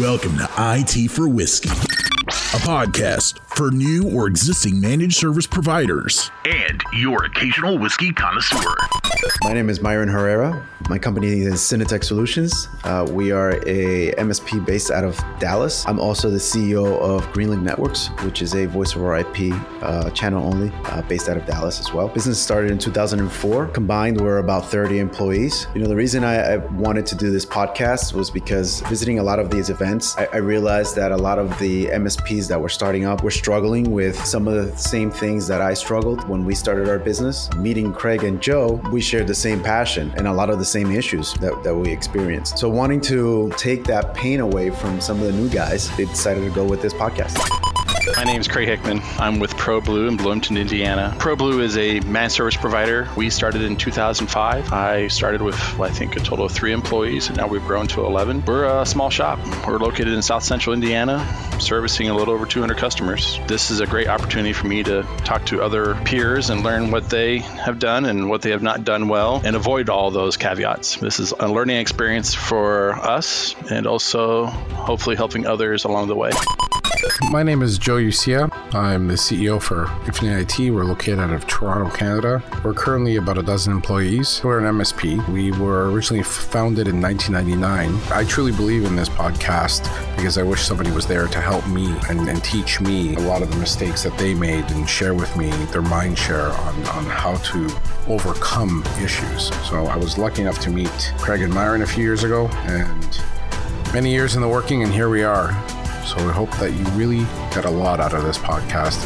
Welcome to IT for Whiskey, a podcast for new or existing managed service providers and your occasional whiskey connoisseur. My name is Myron Herrera. My company is Synetek Solutions. Uh, we are a MSP based out of Dallas. I'm also the CEO of Greenlink Networks, which is a voice over IP uh, channel only uh, based out of Dallas as well. Business started in 2004. Combined, we're about 30 employees. You know, the reason I, I wanted to do this podcast was because visiting a lot of these events, I, I realized that a lot of the MSPs that were starting up were struggling with some of the same things that I struggled when we started our business. Meeting Craig and Joe, we shared the same passion and a lot of the same issues that, that we experienced. So, wanting to take that pain away from some of the new guys, they decided to go with this podcast. My name is Craig Hickman. I'm with ProBlue in Bloomington, Indiana. ProBlue is a managed service provider. We started in 2005. I started with, I think, a total of three employees, and now we've grown to 11. We're a small shop. We're located in South Central Indiana, servicing a little over 200 customers. This is a great opportunity for me to talk to other peers and learn what they have done and what they have not done well and avoid all those caveats. This is a learning experience for us and also hopefully helping others along the way. My name is Joe Ucia. I'm the CEO for Infinite IT. We're located out of Toronto, Canada. We're currently about a dozen employees. We're an MSP. We were originally founded in 1999. I truly believe in this podcast because I wish somebody was there to help me and, and teach me a lot of the mistakes that they made and share with me their mind share on, on how to overcome issues. So I was lucky enough to meet Craig and Myron a few years ago and many years in the working, and here we are. So I hope that you really get a lot out of this podcast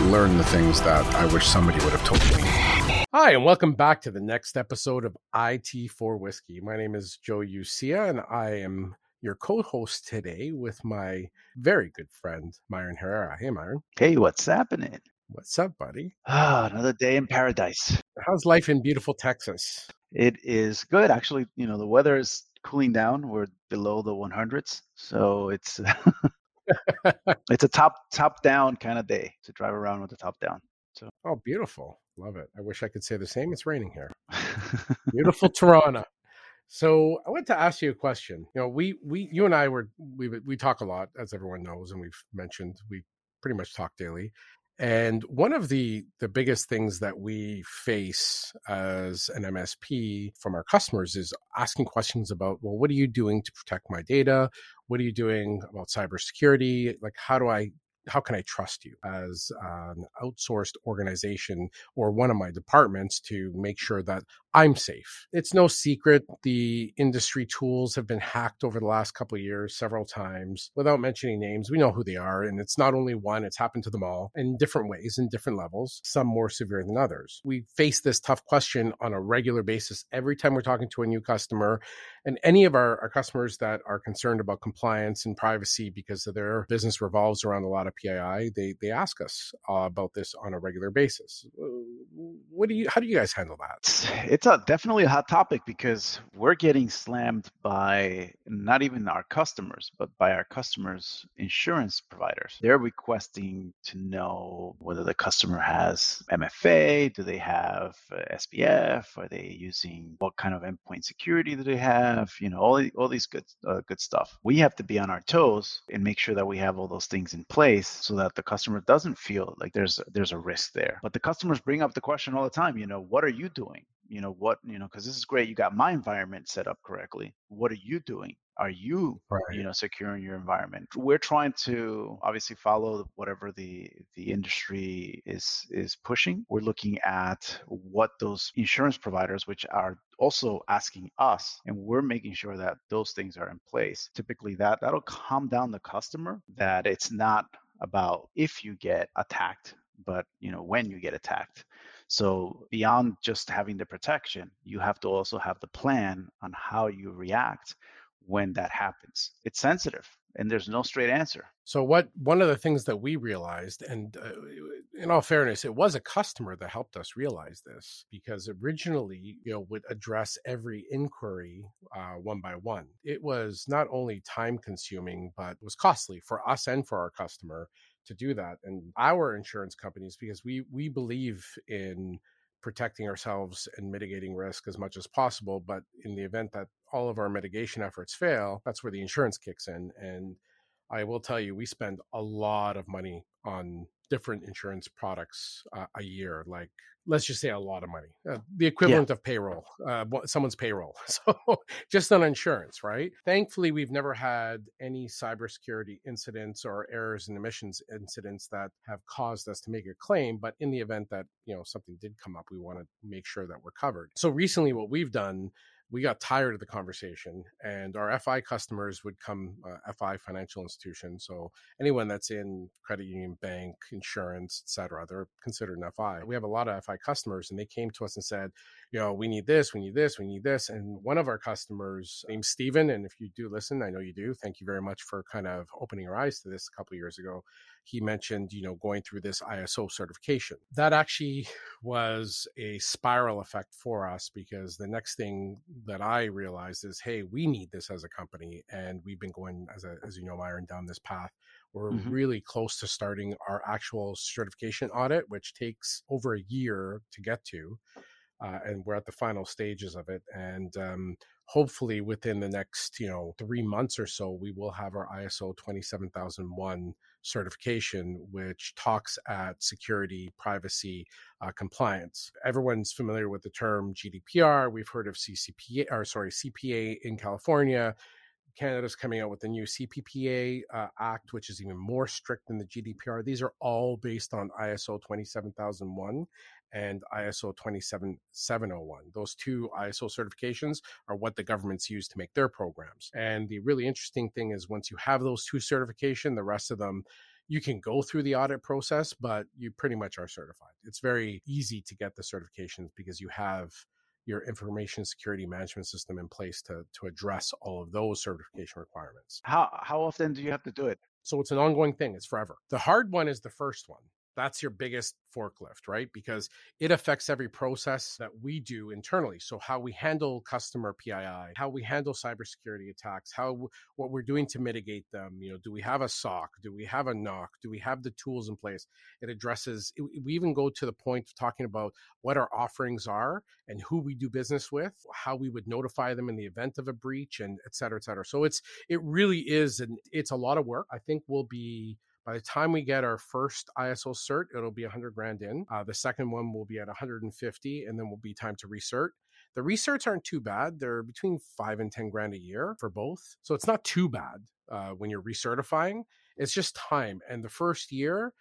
and learn the things that I wish somebody would have told me. Hi, and welcome back to the next episode of IT for Whiskey. My name is Joe Ucia, and I am your co-host today with my very good friend Myron Herrera. Hey, Myron. Hey, what's happening? What's up, buddy? Ah, another day in paradise. How's life in beautiful Texas? It is good, actually. You know, the weather is cooling down. We're below the 100s, so it's it's a top top down kind of day to drive around with the top down. So oh, beautiful, love it. I wish I could say the same. It's raining here. beautiful Toronto. So I want to ask you a question. You know, we we you and I were we we talk a lot, as everyone knows, and we've mentioned we pretty much talk daily. And one of the the biggest things that we face as an MSP from our customers is asking questions about, well, what are you doing to protect my data? What are you doing about cybersecurity? Like, how do I how can I trust you as an outsourced organization or one of my departments to make sure that I'm safe? It's no secret the industry tools have been hacked over the last couple of years several times. Without mentioning names, we know who they are, and it's not only one, it's happened to them all in different ways, in different levels, some more severe than others. We face this tough question on a regular basis every time we're talking to a new customer and any of our, our customers that are concerned about compliance and privacy because of their business revolves around a lot of PII, they they ask us uh, about this on a regular basis. What do you? How do you guys handle that? It's a definitely a hot topic because we're getting slammed by not even our customers, but by our customers' insurance providers. They're requesting to know whether the customer has MFA, do they have uh, SPF, are they using what kind of endpoint security do they have, you know, all all these good uh, good stuff. We have to be on our toes and make sure that we have all those things in place so that the customer doesn't feel like there's there's a risk there. But the customers bring up the question all the time, you know, what are you doing? You know, what, you know, because this is great. You got my environment set up correctly. What are you doing? Are you, right. you know, securing your environment? We're trying to obviously follow whatever the the industry is is pushing. We're looking at what those insurance providers, which are also asking us and we're making sure that those things are in place typically that that'll calm down the customer that it's not about if you get attacked but you know when you get attacked so beyond just having the protection you have to also have the plan on how you react when that happens. It's sensitive and there's no straight answer. So what one of the things that we realized and uh, in all fairness it was a customer that helped us realize this because originally you know would address every inquiry uh, one by one. It was not only time consuming but was costly for us and for our customer to do that and our insurance companies because we we believe in protecting ourselves and mitigating risk as much as possible. But in the event that all of our mitigation efforts fail, that's where the insurance kicks in. And I will tell you, we spend a lot of money on different insurance products uh, a year. Like, let's just say a lot of money, uh, the equivalent yeah. of payroll, uh, someone's payroll. So, just on insurance, right? Thankfully, we've never had any cybersecurity incidents or errors and omissions incidents that have caused us to make a claim. But in the event that you know something did come up, we want to make sure that we're covered. So recently, what we've done we got tired of the conversation and our fi customers would come uh, fi financial institution so anyone that's in credit union bank insurance etc they're considered an fi we have a lot of fi customers and they came to us and said you know we need this we need this we need this and one of our customers named Steven and if you do listen I know you do thank you very much for kind of opening our eyes to this a couple years ago he mentioned, you know, going through this ISO certification. That actually was a spiral effect for us because the next thing that I realized is, hey, we need this as a company. And we've been going, as, a, as you know, Myron, down this path. We're mm-hmm. really close to starting our actual certification audit, which takes over a year to get to. Uh, and we're at the final stages of it. And um, hopefully, within the next, you know, three months or so, we will have our ISO 27001 certification, which talks at security, privacy, uh, compliance. Everyone's familiar with the term GDPR. We've heard of CCPA, or sorry, CPA in California. Canada's coming out with the new CPPA uh, Act, which is even more strict than the GDPR. These are all based on ISO 27001 and ISO 27701. Those two ISO certifications are what the governments use to make their programs. And the really interesting thing is once you have those two certification, the rest of them you can go through the audit process, but you pretty much are certified. It's very easy to get the certifications because you have your information security management system in place to to address all of those certification requirements. How how often do you have to do it? So it's an ongoing thing. It's forever. The hard one is the first one. That's your biggest forklift, right? Because it affects every process that we do internally. So how we handle customer PII, how we handle cybersecurity attacks, how what we're doing to mitigate them. You know, do we have a SOC? Do we have a NOC? Do we have the tools in place? It addresses. We even go to the point of talking about what our offerings are and who we do business with, how we would notify them in the event of a breach, and et cetera, et cetera. So it's it really is, and it's a lot of work. I think we'll be by the time we get our first ISO cert, it'll be 100 grand in. Uh, the second one will be at 150, and then will be time to recert. The recerts aren't too bad. They're between five and 10 grand a year for both. So it's not too bad uh, when you're recertifying. It's just time. And the first year,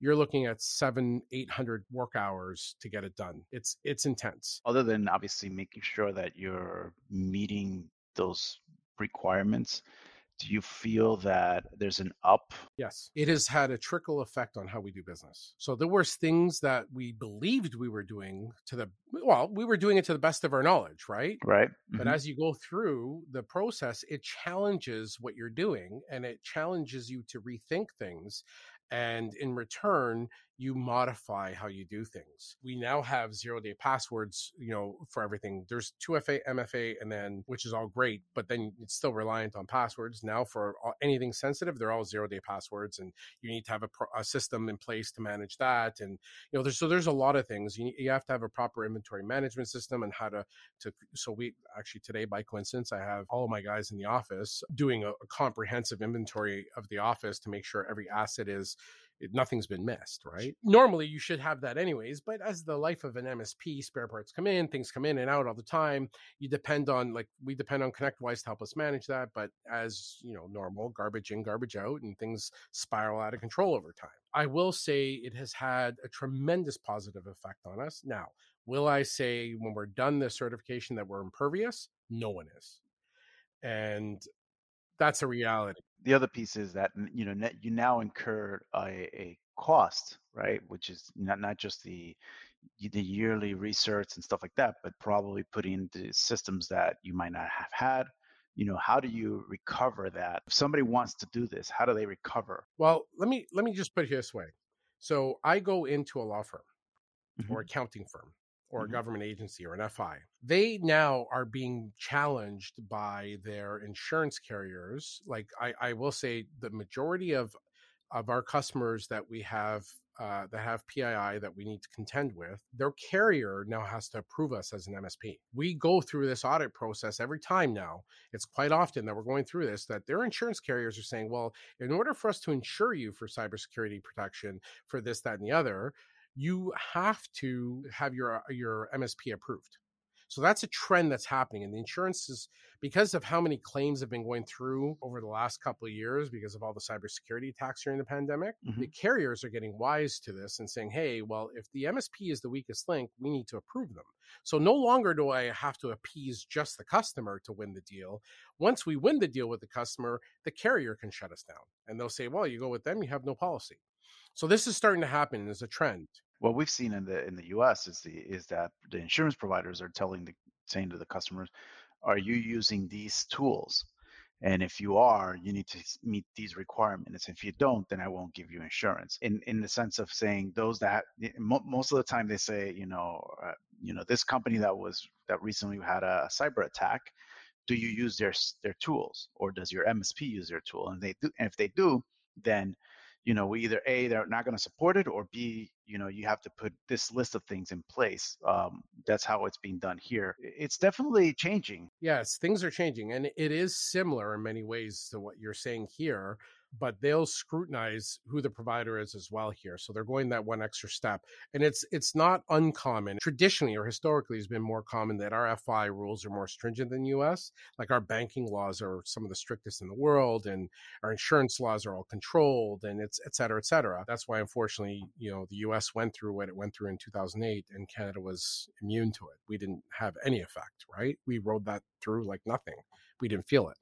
you're looking at seven, 800 work hours to get it done. It's, it's intense. Other than obviously making sure that you're meeting those requirements, do you feel that there's an up? Yes, it has had a trickle effect on how we do business. So there was things that we believed we were doing to the well, we were doing it to the best of our knowledge, right? Right. Mm-hmm. But as you go through the process, it challenges what you're doing and it challenges you to rethink things and in return you modify how you do things. We now have zero day passwords you know for everything. There's 2fa mfa and then which is all great but then it's still reliant on passwords. Now for anything sensitive they're all zero day passwords and you need to have a, a system in place to manage that and you know there's so there's a lot of things. You, you have to have a proper inventory management system and how to to so we actually today by coincidence i have all of my guys in the office doing a, a comprehensive inventory of the office to make sure every asset is nothing's been missed, right? Normally you should have that anyways, but as the life of an MSP, spare parts come in, things come in and out all the time. You depend on like we depend on ConnectWise to help us manage that, but as you know, normal, garbage in, garbage out, and things spiral out of control over time. I will say it has had a tremendous positive effect on us. Now, will I say when we're done the certification that we're impervious? No one is. And that's a reality. The other piece is that you know you now incur a, a cost, right? Which is not not just the the yearly research and stuff like that, but probably putting the systems that you might not have had. You know, how do you recover that? If somebody wants to do this, how do they recover? Well, let me let me just put it this way. So I go into a law firm mm-hmm. or accounting firm or a mm-hmm. government agency or an FI. They now are being challenged by their insurance carriers. Like I, I will say the majority of of our customers that we have uh, that have PII that we need to contend with, their carrier now has to approve us as an MSP. We go through this audit process every time now. It's quite often that we're going through this that their insurance carriers are saying, well, in order for us to insure you for cybersecurity protection for this, that, and the other, you have to have your your MSP approved. So that's a trend that's happening. And the insurance is because of how many claims have been going through over the last couple of years because of all the cybersecurity attacks during the pandemic. Mm-hmm. The carriers are getting wise to this and saying, hey, well, if the MSP is the weakest link, we need to approve them. So no longer do I have to appease just the customer to win the deal. Once we win the deal with the customer, the carrier can shut us down. And they'll say, well, you go with them, you have no policy. So this is starting to happen as a trend what we've seen in the in the U.S. is the is that the insurance providers are telling the saying to the customers, "Are you using these tools? And if you are, you need to meet these requirements. If you don't, then I won't give you insurance." In in the sense of saying those that most of the time they say, you know, uh, you know, this company that was that recently had a cyber attack, do you use their their tools or does your MSP use their tool? And they do, and if they do, then you know, we either A, they're not going to support it, or B, you know, you have to put this list of things in place. Um, that's how it's being done here. It's definitely changing. Yes, things are changing. And it is similar in many ways to what you're saying here but they'll scrutinize who the provider is as well here. So they're going that one extra step. And it's it's not uncommon. Traditionally or historically has been more common that our FI rules are more stringent than US. Like our banking laws are some of the strictest in the world and our insurance laws are all controlled and it's et cetera, et cetera. That's why unfortunately, you know, the US went through what it went through in 2008 and Canada was immune to it. We didn't have any effect, right? We rode that through like nothing. We didn't feel it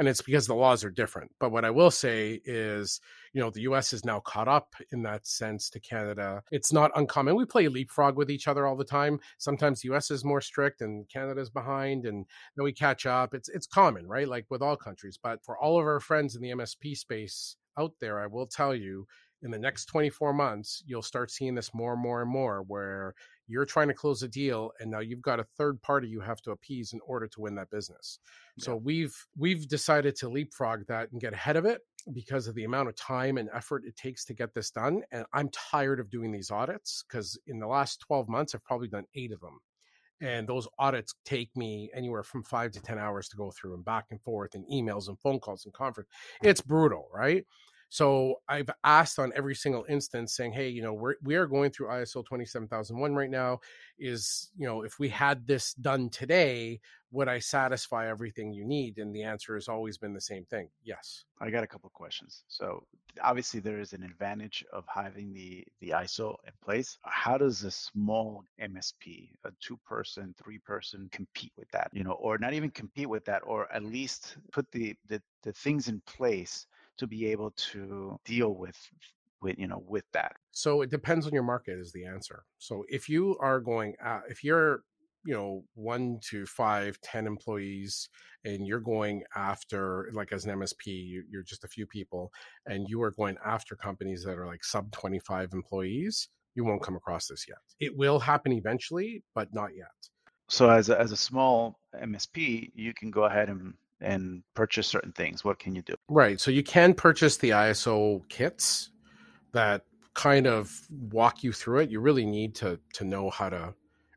and it's because the laws are different. But what I will say is, you know, the US is now caught up in that sense to Canada. It's not uncommon. We play leapfrog with each other all the time. Sometimes the US is more strict and Canada's behind and then we catch up. It's it's common, right? Like with all countries. But for all of our friends in the MSP space out there, I will tell you in the next 24 months, you'll start seeing this more and more and more where you're trying to close a deal and now you've got a third party you have to appease in order to win that business. Yeah. So we've we've decided to leapfrog that and get ahead of it because of the amount of time and effort it takes to get this done and I'm tired of doing these audits cuz in the last 12 months I've probably done 8 of them. And those audits take me anywhere from 5 to 10 hours to go through and back and forth and emails and phone calls and conference. It's brutal, right? So I've asked on every single instance saying, hey, you know, we're, we are going through ISO 27001 right now. Is, you know, if we had this done today, would I satisfy everything you need? And the answer has always been the same thing. Yes. I got a couple questions. So obviously there is an advantage of having the, the ISO in place. How does a small MSP, a two person, three person compete with that? You know, or not even compete with that, or at least put the, the, the things in place to be able to deal with with you know with that. So it depends on your market is the answer. So if you are going uh, if you're you know one to five ten employees and you're going after like as an msp you're just a few people and you are going after companies that are like sub 25 employees you won't come across this yet. It will happen eventually but not yet. So as a, as a small msp you can go ahead and and purchase certain things, what can you do? Right. So you can purchase the ISO kits that kind of walk you through it. You really need to to know how to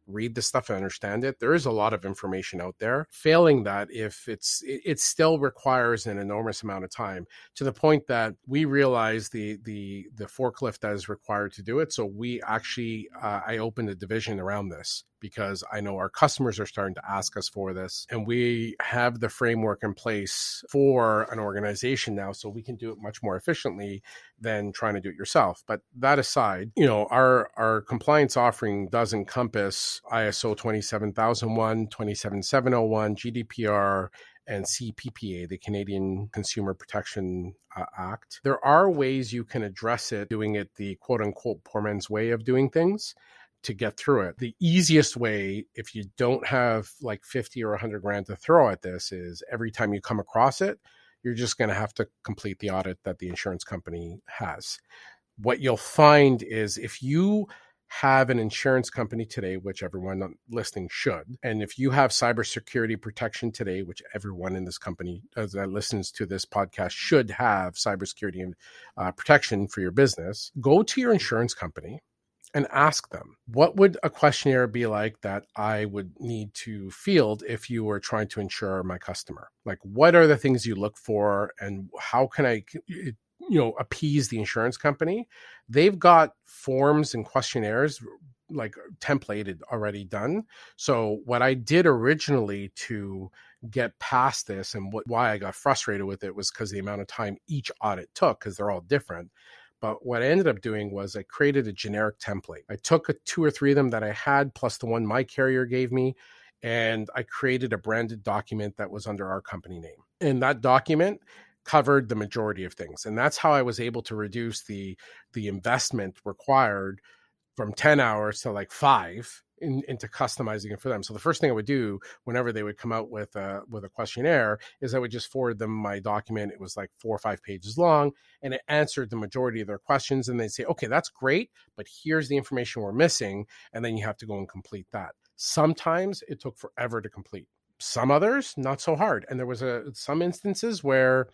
read the stuff and understand it. There is a lot of information out there. Failing that, if it's it, it still requires an enormous amount of time to the point that we realize the the the forklift that is required to do it. So we actually uh, I opened a division around this because I know our customers are starting to ask us for this. And we have the framework in place for an organization now, so we can do it much more efficiently than trying to do it yourself. But that aside, you know, our, our compliance offering does encompass ISO 27001, 27701, GDPR, and CPPA, the Canadian Consumer Protection uh, Act. There are ways you can address it doing it the quote unquote poor man's way of doing things to get through it. The easiest way, if you don't have like 50 or 100 grand to throw at this, is every time you come across it, you're just going to have to complete the audit that the insurance company has. What you'll find is if you have an insurance company today, which everyone listening should, and if you have cybersecurity protection today, which everyone in this company uh, that listens to this podcast should have cybersecurity uh, protection for your business, go to your insurance company and ask them what would a questionnaire be like that I would need to field if you were trying to insure my customer? Like, what are the things you look for, and how can I, you know, appease the insurance company? They've got forms and questionnaires like templated already done. So what I did originally to get past this and what, why I got frustrated with it was because the amount of time each audit took because they're all different but what I ended up doing was I created a generic template. I took a, two or three of them that I had, plus the one my carrier gave me, and I created a branded document that was under our company name. And that document covered the majority of things. And that's how I was able to reduce the the investment required from 10 hours to like five in, into customizing it for them. So the first thing I would do whenever they would come out with a with a questionnaire is I would just forward them my document. It was like four or five pages long, and it answered the majority of their questions. And they'd say, "Okay, that's great, but here's the information we're missing," and then you have to go and complete that. Sometimes it took forever to complete. Some others not so hard, and there was a some instances where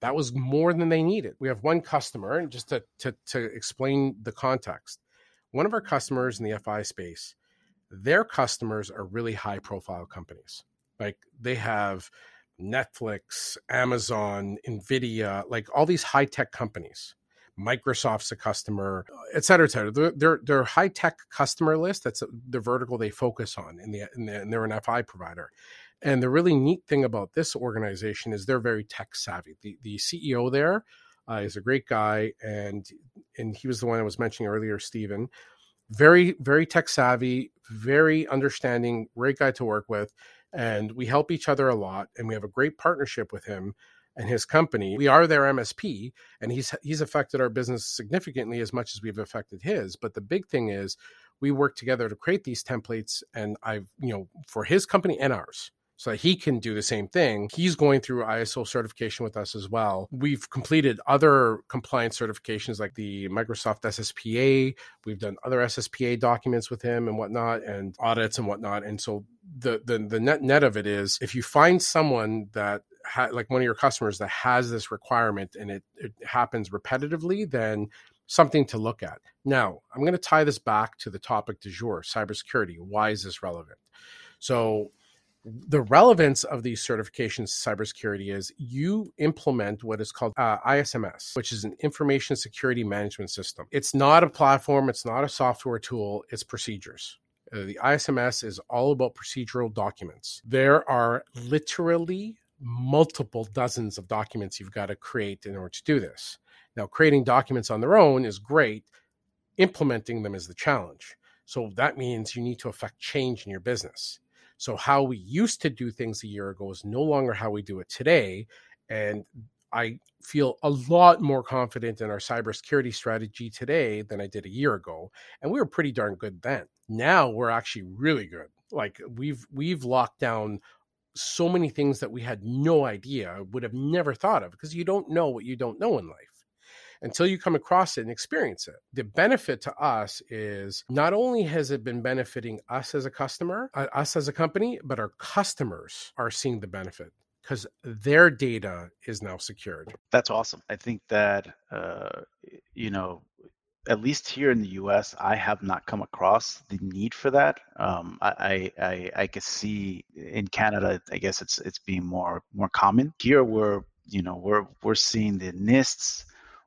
that was more than they needed. We have one customer, and just to, to, to explain the context, one of our customers in the FI space their customers are really high profile companies. Like they have Netflix, Amazon, Nvidia, like all these high tech companies. Microsoft's a customer, et cetera, et cetera. They're, they're, they're high tech customer list. That's the vertical they focus on, in the, in the, and they're an FI provider. And the really neat thing about this organization is they're very tech savvy. The, the CEO there uh, is a great guy, and and he was the one I was mentioning earlier, Stephen very very tech savvy very understanding great guy to work with and we help each other a lot and we have a great partnership with him and his company. We are their msp and he's he's affected our business significantly as much as we've affected his but the big thing is we work together to create these templates and i've you know for his company and ours so that he can do the same thing. He's going through ISO certification with us as well. We've completed other compliance certifications like the Microsoft SSPA. We've done other SSPA documents with him and whatnot, and audits and whatnot. And so the the, the net net of it is, if you find someone that ha- like one of your customers that has this requirement and it, it happens repetitively, then something to look at. Now, I'm going to tie this back to the topic du jour, cybersecurity. Why is this relevant? So the relevance of these certifications to cybersecurity is you implement what is called uh, ISMS, which is an information security management system. It's not a platform, it's not a software tool, it's procedures. Uh, the ISMS is all about procedural documents. There are literally multiple dozens of documents you've got to create in order to do this. Now, creating documents on their own is great, implementing them is the challenge. So that means you need to affect change in your business so, how we used to do things a year ago is no longer how we do it today. And I feel a lot more confident in our cybersecurity strategy today than I did a year ago. And we were pretty darn good then. Now we're actually really good. Like we've we've locked down so many things that we had no idea, would have never thought of because you don't know what you don't know in life until you come across it and experience it. The benefit to us is not only has it been benefiting us as a customer, uh, us as a company, but our customers are seeing the benefit because their data is now secured. That's awesome. I think that, uh, you know, at least here in the U.S., I have not come across the need for that. Um, I, I I can see in Canada, I guess it's it's being more more common. Here, we're you know we're we're seeing the NISTs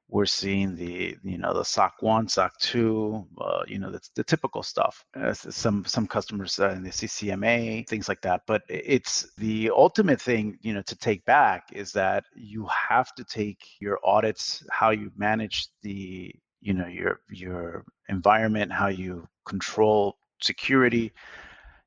we're seeing the you know the SOC one, SOC two, uh, you know the, the typical stuff. Uh, some some customers uh, in the CCMA, things like that. But it's the ultimate thing you know to take back is that you have to take your audits, how you manage the you know your your environment, how you control security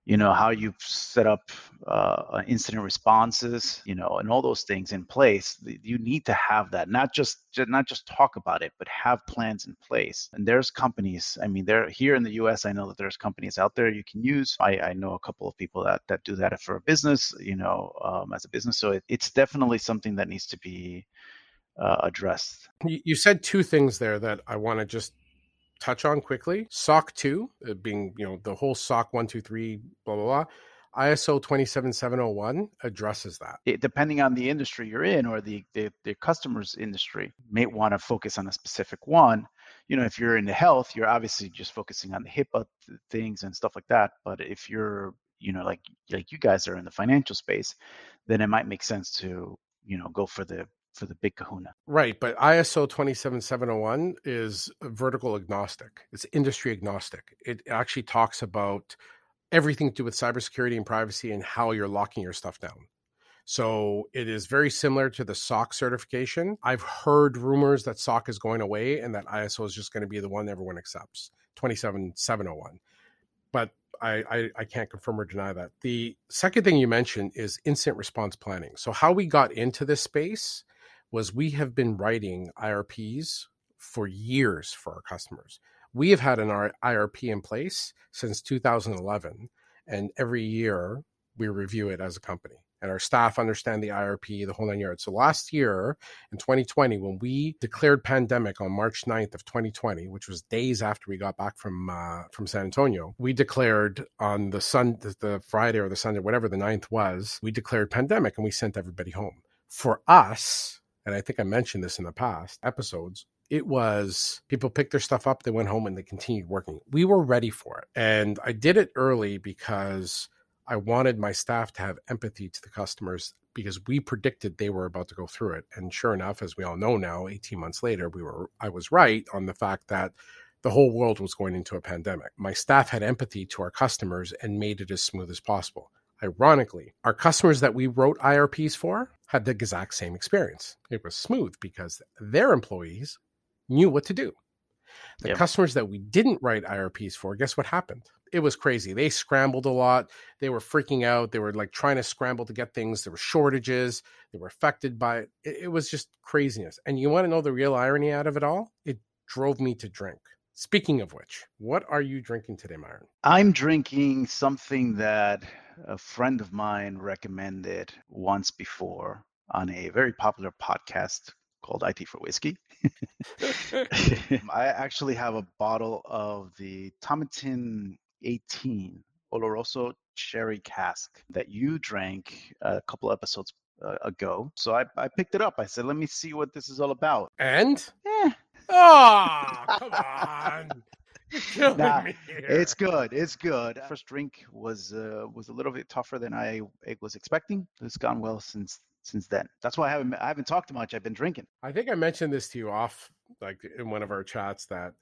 you know how you've set up uh, incident responses you know and all those things in place you need to have that not just not just talk about it but have plans in place. And there's companies i mean they're here in the us i know that there's companies out there you can use. I, I know a couple of people that that do that for a business you know um, as a business. So it, it's definitely something that needs to be uh, addressed. You said two things there that i want to just touch on quickly. SOC 2, uh, being, you know, the whole SOC 123, blah, blah, blah. ISO 27701 addresses that. It, depending on the industry you're in or the, the, the customer's industry, may want to focus on a specific one. You know, if you're in the health, you're obviously just focusing on the HIPAA things and stuff like that. But if you're, you know, like like you guys are in the financial space, then it might make sense to, you know, go for the for the big kahuna. Right, but ISO 27701 is vertical agnostic. It's industry agnostic. It actually talks about everything to do with cybersecurity and privacy and how you're locking your stuff down. So it is very similar to the SOC certification. I've heard rumors that SOC is going away and that ISO is just going to be the one everyone accepts, 27701. But I, I, I can't confirm or deny that. The second thing you mentioned is incident response planning. So how we got into this space was we have been writing IRPs for years for our customers we have had an IRP in place since 2011, and every year we review it as a company. And our staff understand the IRP, the whole nine yards. So last year in 2020, when we declared pandemic on March 9th of 2020, which was days after we got back from uh, from San Antonio, we declared on the sun the Friday or the Sunday, whatever the 9th was, we declared pandemic and we sent everybody home. For us, and I think I mentioned this in the past episodes, it was people picked their stuff up, they went home and they continued working. We were ready for it. And I did it early because I wanted my staff to have empathy to the customers because we predicted they were about to go through it. And sure enough, as we all know now, 18 months later, we were I was right on the fact that the whole world was going into a pandemic. My staff had empathy to our customers and made it as smooth as possible. Ironically, our customers that we wrote IRPs for had the exact same experience. It was smooth because their employees knew what to do. The yep. customers that we didn't write IRPs for, guess what happened? It was crazy. They scrambled a lot. They were freaking out. They were like trying to scramble to get things. There were shortages. They were affected by it. It, it was just craziness. And you want to know the real irony out of it all? It drove me to drink. Speaking of which, what are you drinking today, Myron? I'm drinking something that a friend of mine recommended once before on a very popular podcast called IT for Whiskey. I actually have a bottle of the Tomatin 18 Oloroso Sherry Cask that you drank a couple episodes uh, ago. So I, I picked it up. I said, let me see what this is all about. And? Yeah. Oh, come on. Nah, it's good. It's good. First drink was uh, was a little bit tougher than I was expecting. It's gone well since since then. That's why I haven't I haven't talked much. I've been drinking. I think I mentioned this to you off like in one of our chats that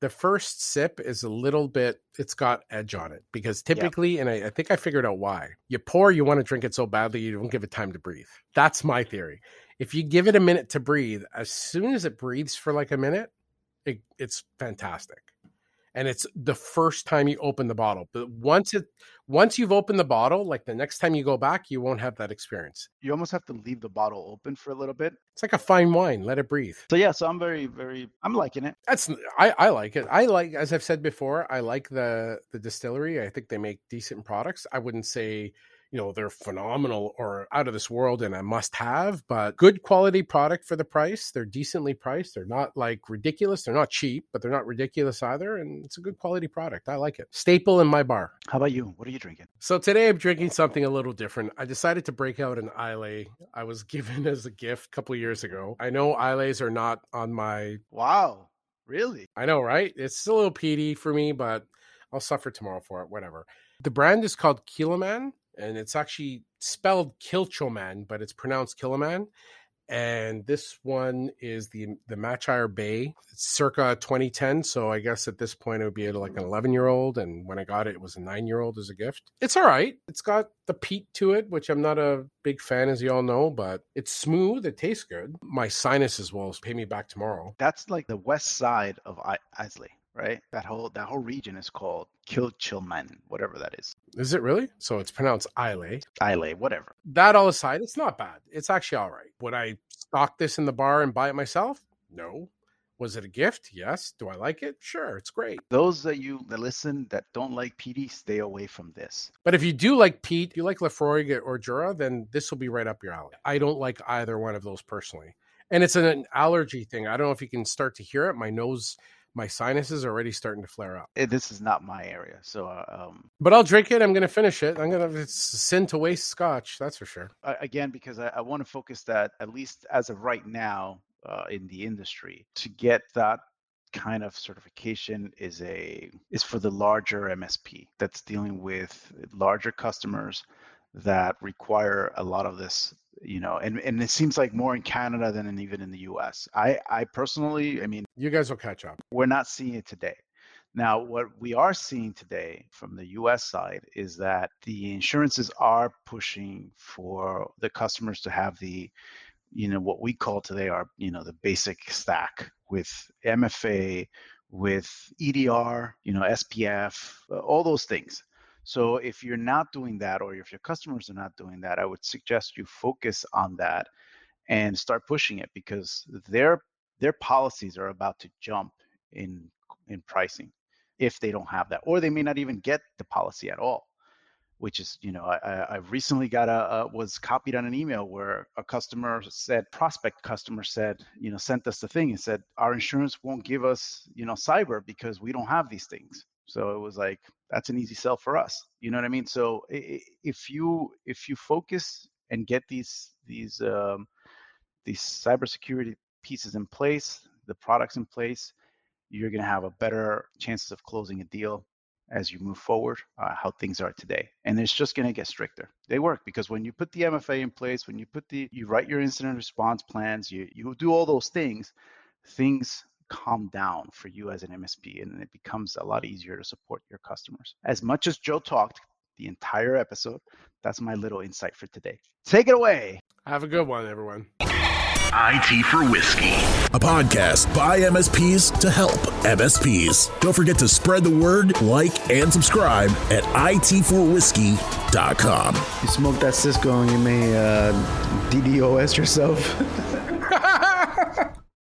the first sip is a little bit it's got edge on it because typically yep. and I, I, think i figured out why you pour you want to drink it so badly you don't give it time to breathe that's my theory if you give it a minute to breathe as soon as it breathes for like a minute it, it's fantastic and it's the first time you open the bottle. But once it once you've opened the bottle, like the next time you go back, you won't have that experience. You almost have to leave the bottle open for a little bit. It's like a fine wine, let it breathe. So yeah, so I'm very, very I'm liking it. That's I, I like it. I like as I've said before, I like the the distillery. I think they make decent products. I wouldn't say you know they're phenomenal or out of this world and a must have but good quality product for the price. They're decently priced. They're not like ridiculous. They're not cheap but they're not ridiculous either and it's a good quality product. I like it. Staple in my bar. How about you? What are you drinking? So today i'm drinking something a little different. I decided to break out an islay. I was given as a gift a couple years ago. I know islays are not on my wow. Really? I know right? It's a little peaty for me but i'll suffer tomorrow for it whatever. The brand is called Kiloman and it's actually spelled Kilchoman, but it's pronounced Kiloman. And this one is the the Machir Bay. It's circa 2010, so I guess at this point it would be like an 11 year old. And when I got it, it was a nine year old as a gift. It's all right. It's got the peat to it, which I'm not a big fan, as you all know, but it's smooth. It tastes good. My sinuses will pay me back tomorrow. That's like the west side of Islay right? That whole that whole region is called Kilchilman, whatever that is. Is it really? So it's pronounced Islay. Islay, whatever. That all aside, it's not bad. It's actually all right. Would I stock this in the bar and buy it myself? No. Was it a gift? Yes. Do I like it? Sure, it's great. Those that you that listen that don't like peaty, stay away from this. But if you do like peat, you like Laphroaig or Jura, then this will be right up your alley. I don't like either one of those personally. And it's an allergy thing. I don't know if you can start to hear it. My nose my sinuses are already starting to flare up. Eh, This is not my area, so uh, um, But I'll drink it. I'm going to finish it. I'm going to. It's sin to waste scotch. That's for sure. I- again because I, I want to focus that at least as of right now uh, in the industry to get that kind of certification is a is for the larger MSP that's dealing with larger customers that require a lot of this you know and, and it seems like more in Canada than in, even in the US I I personally I mean You guys will catch up. we're not seeing it today. Now, what we are seeing today from the US side is that the insurances are pushing for the customers to have the, you know, what we call today are, you know, the basic stack with MFA, with EDR, you know, SPF, all those things. So if you're not doing that, or if your customers are not doing that, I would suggest you focus on that and start pushing it because their their policies are about to jump in in pricing if they don't have that, or they may not even get the policy at all. Which is, you know, I, I recently got a, a was copied on an email where a customer said, prospect customer said, you know, sent us the thing and said our insurance won't give us, you know, cyber because we don't have these things. So it was like that's an easy sell for us. You know what I mean? So if you if you focus and get these these um, these cybersecurity pieces in place, the products in place, you're going to have a better chances of closing a deal as you move forward, uh, how things are today. And it's just going to get stricter. They work because when you put the MFA in place, when you put the, you write your incident response plans, you, you do all those things, things calm down for you as an MSP and it becomes a lot easier to support your customers. As much as Joe talked the entire episode, that's my little insight for today. Take it away. Have a good one, everyone. IT for Whiskey, a podcast by MSPs to help MSPs. Don't forget to spread the word, like, and subscribe at it4whiskey.com. You smoke that Cisco and you may uh, DDoS yourself.